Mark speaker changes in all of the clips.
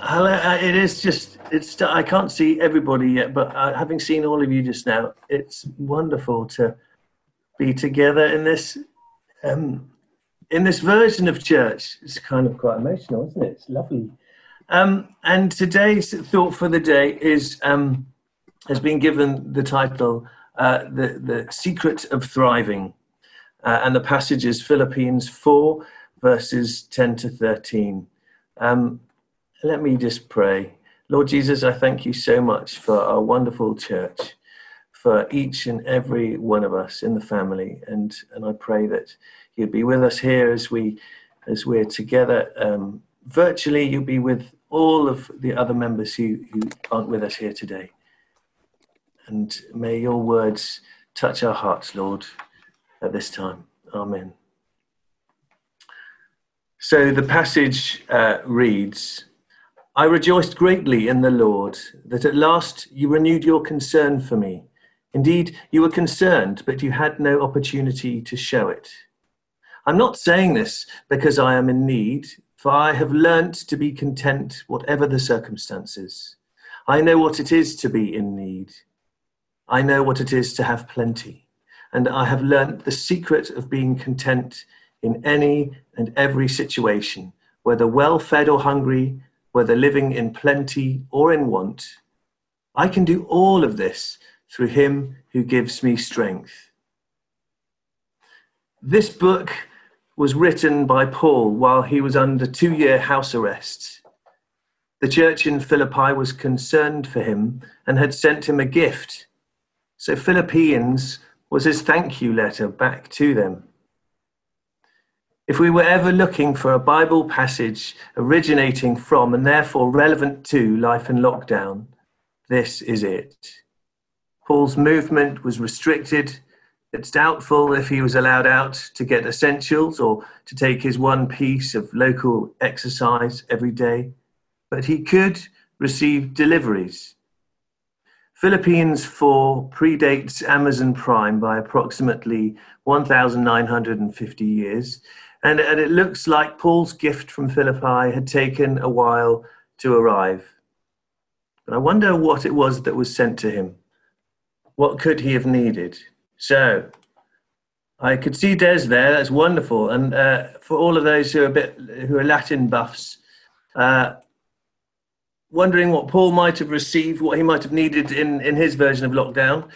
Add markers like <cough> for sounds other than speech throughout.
Speaker 1: I, it is just it's I can't see everybody yet, but uh, having seen all of you just now, it's wonderful to be together in this um, in this version of church. It's kind of quite emotional, isn't it? It's lovely. Um, and today's thought for the day is um, has been given the title uh, "the the secret of thriving," uh, and the passage is Philippians four verses ten to thirteen. Um, let me just pray. Lord Jesus, I thank you so much for our wonderful church, for each and every one of us in the family, and and I pray that you'd be with us here as we as we're together um, virtually. You'll be with all of the other members who, who aren't with us here today. And may your words touch our hearts, Lord, at this time. Amen. So the passage uh, reads I rejoiced greatly in the Lord that at last you renewed your concern for me. Indeed, you were concerned, but you had no opportunity to show it. I'm not saying this because I am in need, for I have learnt to be content whatever the circumstances. I know what it is to be in need. I know what it is to have plenty. And I have learnt the secret of being content in any and every situation, whether well fed or hungry, whether living in plenty or in want. I can do all of this through him who gives me strength. This book was written by Paul while he was under two year house arrest. The church in Philippi was concerned for him and had sent him a gift. So, Philippians was his thank you letter back to them. If we were ever looking for a Bible passage originating from and therefore relevant to life in lockdown, this is it. Paul's movement was restricted. It's doubtful if he was allowed out to get essentials or to take his one piece of local exercise every day, but he could receive deliveries. Philippines 4 predates Amazon Prime by approximately 1,950 years and, and it looks like Paul's gift from Philippi had taken a while to arrive. But I wonder what it was that was sent to him. What could he have needed? So, I could see Des there. That's wonderful. And uh, for all of those who are a bit who are Latin buffs, uh, wondering what Paul might have received, what he might have needed in, in his version of lockdown,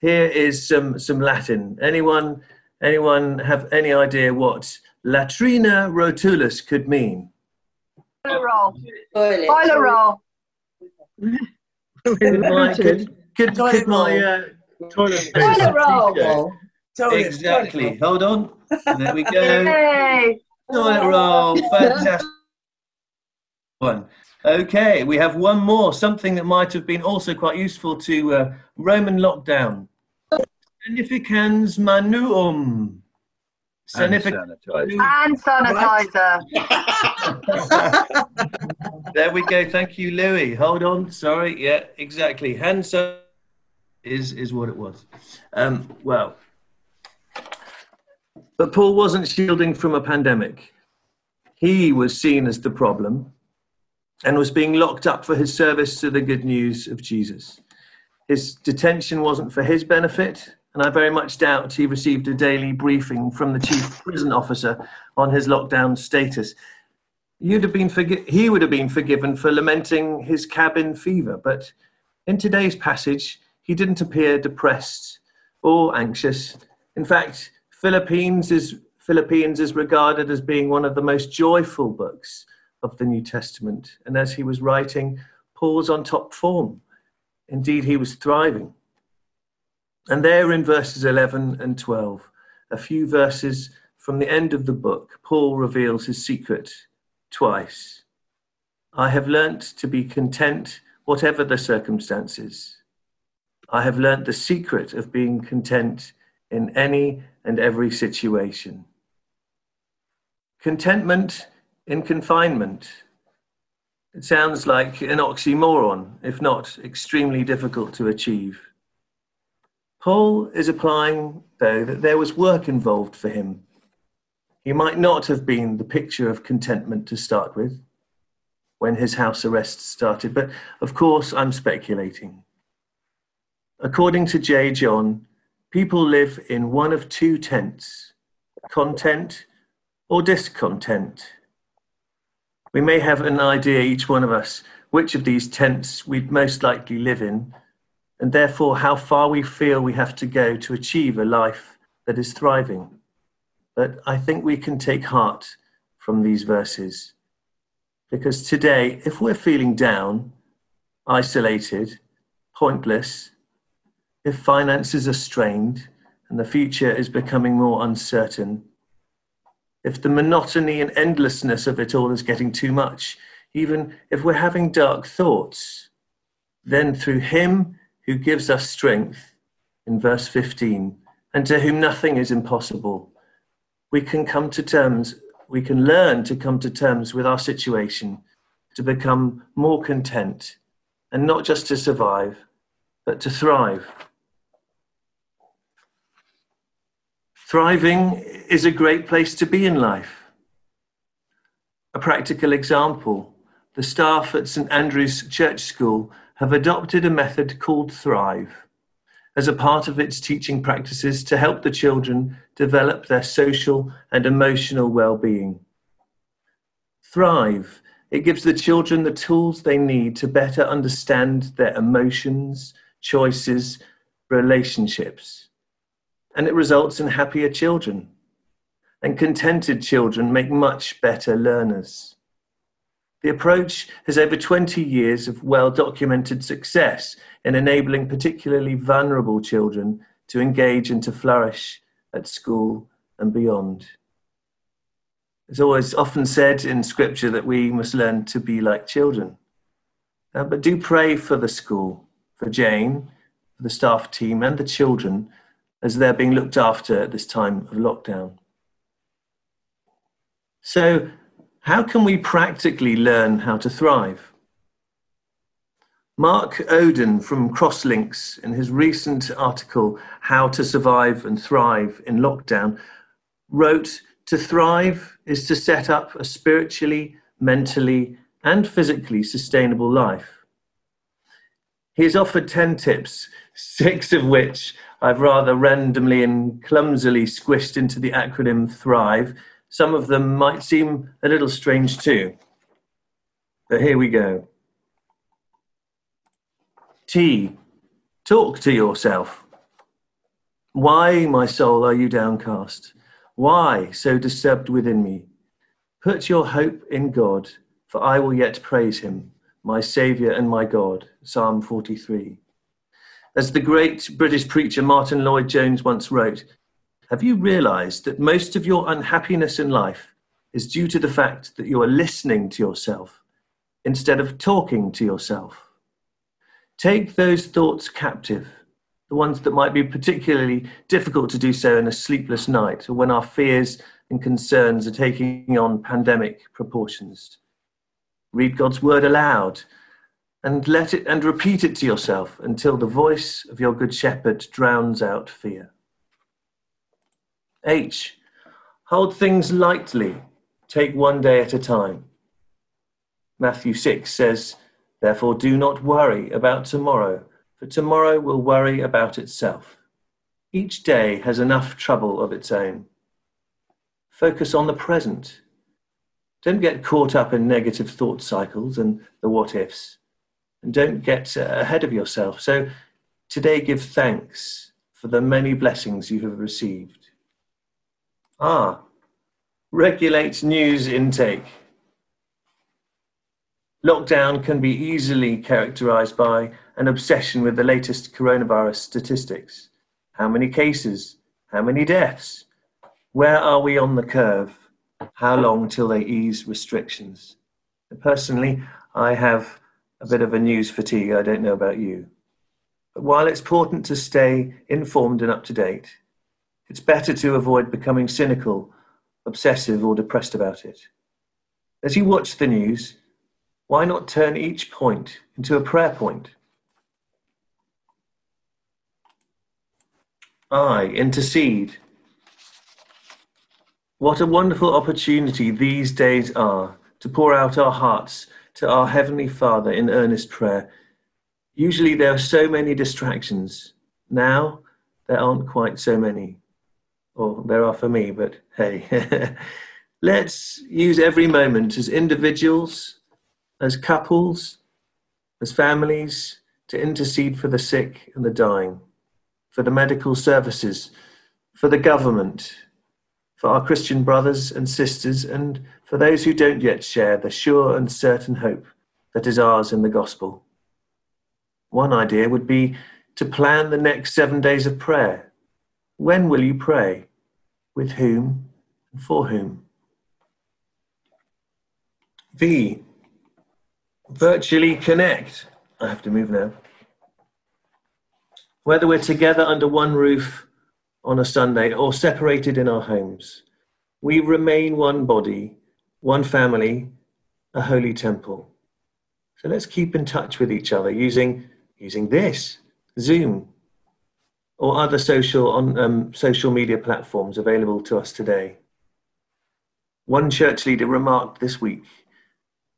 Speaker 1: here is some some Latin. Anyone anyone have any idea what latrina rotulus could mean?
Speaker 2: Toilet roll. Toilet roll.
Speaker 1: could my, could, could, could my uh,
Speaker 2: toilet, toilet roll.
Speaker 1: Exactly. Hold on. There we go. Yay. Toilet roll. Fantastic. One. Okay, we have one more. Something that might have been also quite useful to uh, Roman lockdown. Significans manuum.
Speaker 2: Hand sanitizer. Hand <laughs> sanitizer.
Speaker 1: there we go. Thank you, Louis. Hold on. Sorry. Yeah, exactly. Hand sanitizer is is what it was. Um, well, but Paul wasn't shielding from a pandemic. He was seen as the problem and was being locked up for his service to the good news of Jesus. His detention wasn't for his benefit, and I very much doubt he received a daily briefing from the chief prison officer on his lockdown status. You'd have been forgi- he would have been forgiven for lamenting his cabin fever, but in today's passage, he didn't appear depressed or anxious. In fact, Philippines is, Philippians is regarded as being one of the most joyful books of the New Testament. And as he was writing, Paul was on top form. Indeed, he was thriving. And there in verses 11 and 12, a few verses from the end of the book, Paul reveals his secret twice. I have learnt to be content whatever the circumstances. I have learnt the secret of being content in any and every situation. Contentment in confinement. It sounds like an oxymoron, if not extremely difficult to achieve. Paul is applying, though, that there was work involved for him. He might not have been the picture of contentment to start with. when his house arrest started, but of course I'm speculating. According to J. John, people live in one of two tents content or discontent. We may have an idea, each one of us, which of these tents we'd most likely live in, and therefore how far we feel we have to go to achieve a life that is thriving. But I think we can take heart from these verses. Because today, if we're feeling down, isolated, pointless, if finances are strained and the future is becoming more uncertain, if the monotony and endlessness of it all is getting too much, even if we're having dark thoughts, then through Him who gives us strength, in verse 15, and to whom nothing is impossible, we can come to terms, we can learn to come to terms with our situation, to become more content, and not just to survive, but to thrive. Thriving is a great place to be in life. A practical example the staff at St Andrew's Church School have adopted a method called Thrive as a part of its teaching practices to help the children develop their social and emotional well-being. Thrive, it gives the children the tools they need to better understand their emotions, choices, relationships and it results in happier children. And contented children make much better learners. The approach has over 20 years of well documented success in enabling particularly vulnerable children to engage and to flourish at school and beyond. It's always often said in Scripture that we must learn to be like children. Uh, but do pray for the school, for Jane, for the staff team, and the children as they're being looked after at this time of lockdown. So, how can we practically learn how to thrive? Mark Oden from Crosslinks, in his recent article, How to Survive and Thrive in Lockdown, wrote To thrive is to set up a spiritually, mentally, and physically sustainable life. He has offered 10 tips, six of which I've rather randomly and clumsily squished into the acronym THRIVE. Some of them might seem a little strange too. But here we go. T. Talk to yourself. Why, my soul, are you downcast? Why so disturbed within me? Put your hope in God, for I will yet praise him, my Saviour and my God. Psalm 43. As the great British preacher Martyn Lloyd-Jones once wrote, have you realized that most of your unhappiness in life is due to the fact that you are listening to yourself instead of talking to yourself? Take those thoughts captive, the ones that might be particularly difficult to do so in a sleepless night or when our fears and concerns are taking on pandemic proportions. Read God's word aloud and let it and repeat it to yourself until the voice of your good shepherd drowns out fear. H. Hold things lightly. Take one day at a time. Matthew 6 says, Therefore do not worry about tomorrow, for tomorrow will worry about itself. Each day has enough trouble of its own. Focus on the present. Don't get caught up in negative thought cycles and the what ifs and don't get ahead of yourself. So today, give thanks for the many blessings you have received. Ah, regulate news intake. Lockdown can be easily characterized by an obsession with the latest coronavirus statistics. How many cases? How many deaths? Where are we on the curve? How long till they ease restrictions? Personally, I have a bit of a news fatigue. I don't know about you. But while it's important to stay informed and up to date, it's better to avoid becoming cynical, obsessive, or depressed about it. As you watch the news, why not turn each point into a prayer point? I intercede. What a wonderful opportunity these days are to pour out our hearts to our Heavenly Father in earnest prayer. Usually there are so many distractions. Now there aren't quite so many. Or there are for me, but hey. <laughs> Let's use every moment as individuals, as couples, as families to intercede for the sick and the dying, for the medical services, for the government, for our Christian brothers and sisters, and for those who don't yet share the sure and certain hope that is ours in the gospel. One idea would be to plan the next seven days of prayer. When will you pray? With whom and for whom? V. Virtually connect. I have to move now. Whether we're together under one roof on a Sunday or separated in our homes, we remain one body, one family, a holy temple. So let's keep in touch with each other using, using this, Zoom, or other social, on, um, social media platforms available to us today. One church leader remarked this week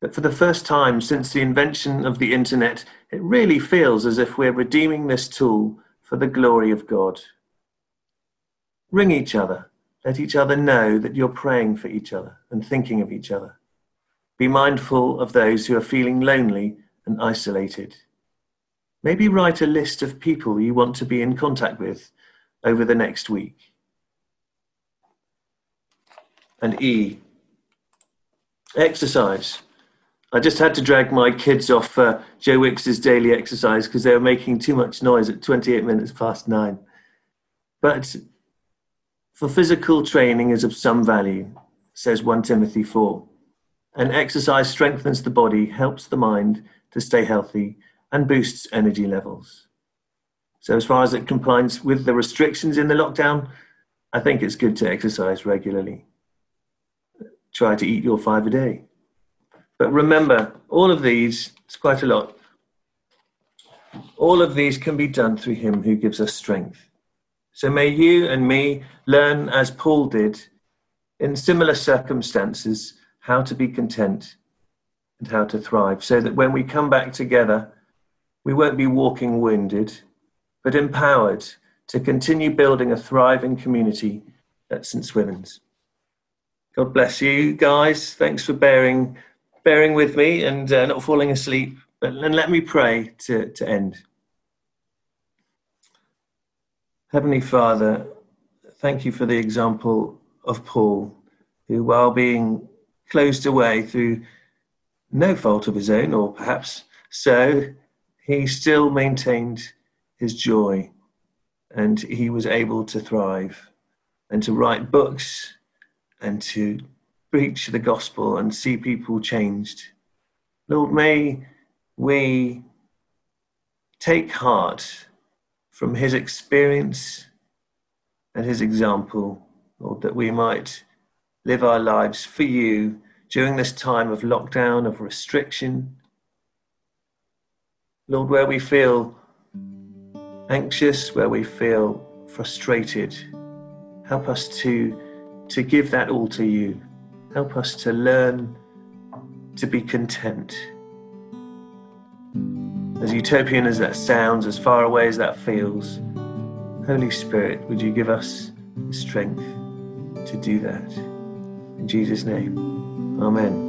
Speaker 1: that for the first time since the invention of the internet, it really feels as if we're redeeming this tool for the glory of God. Ring each other. Let each other know that you're praying for each other and thinking of each other. Be mindful of those who are feeling lonely and isolated. Maybe write a list of people you want to be in contact with over the next week. And E, exercise. I just had to drag my kids off uh, Joe Wicks's daily exercise because they were making too much noise at 28 minutes past nine. But for physical training is of some value, says 1 Timothy 4. And exercise strengthens the body, helps the mind to stay healthy, and boosts energy levels. So, as far as it complies with the restrictions in the lockdown, I think it's good to exercise regularly. Try to eat your five a day. But remember, all of these, it's quite a lot, all of these can be done through Him who gives us strength. So may you and me learn, as Paul did, in similar circumstances, how to be content and how to thrive, so that when we come back together, we won't be walking wounded, but empowered to continue building a thriving community at St. Swithin's. God bless you guys. Thanks for bearing bearing with me and uh, not falling asleep. But and let me pray to, to end. Heavenly Father, thank you for the example of Paul, who, while being closed away through no fault of his own, or perhaps so, he still maintained his joy and he was able to thrive and to write books and to preach the gospel and see people changed. Lord, may we take heart from his experience and his example, Lord, that we might live our lives for you during this time of lockdown, of restriction. Lord, where we feel anxious, where we feel frustrated, help us to, to give that all to you. Help us to learn to be content. As utopian as that sounds, as far away as that feels, Holy Spirit, would you give us the strength to do that? In Jesus' name, Amen.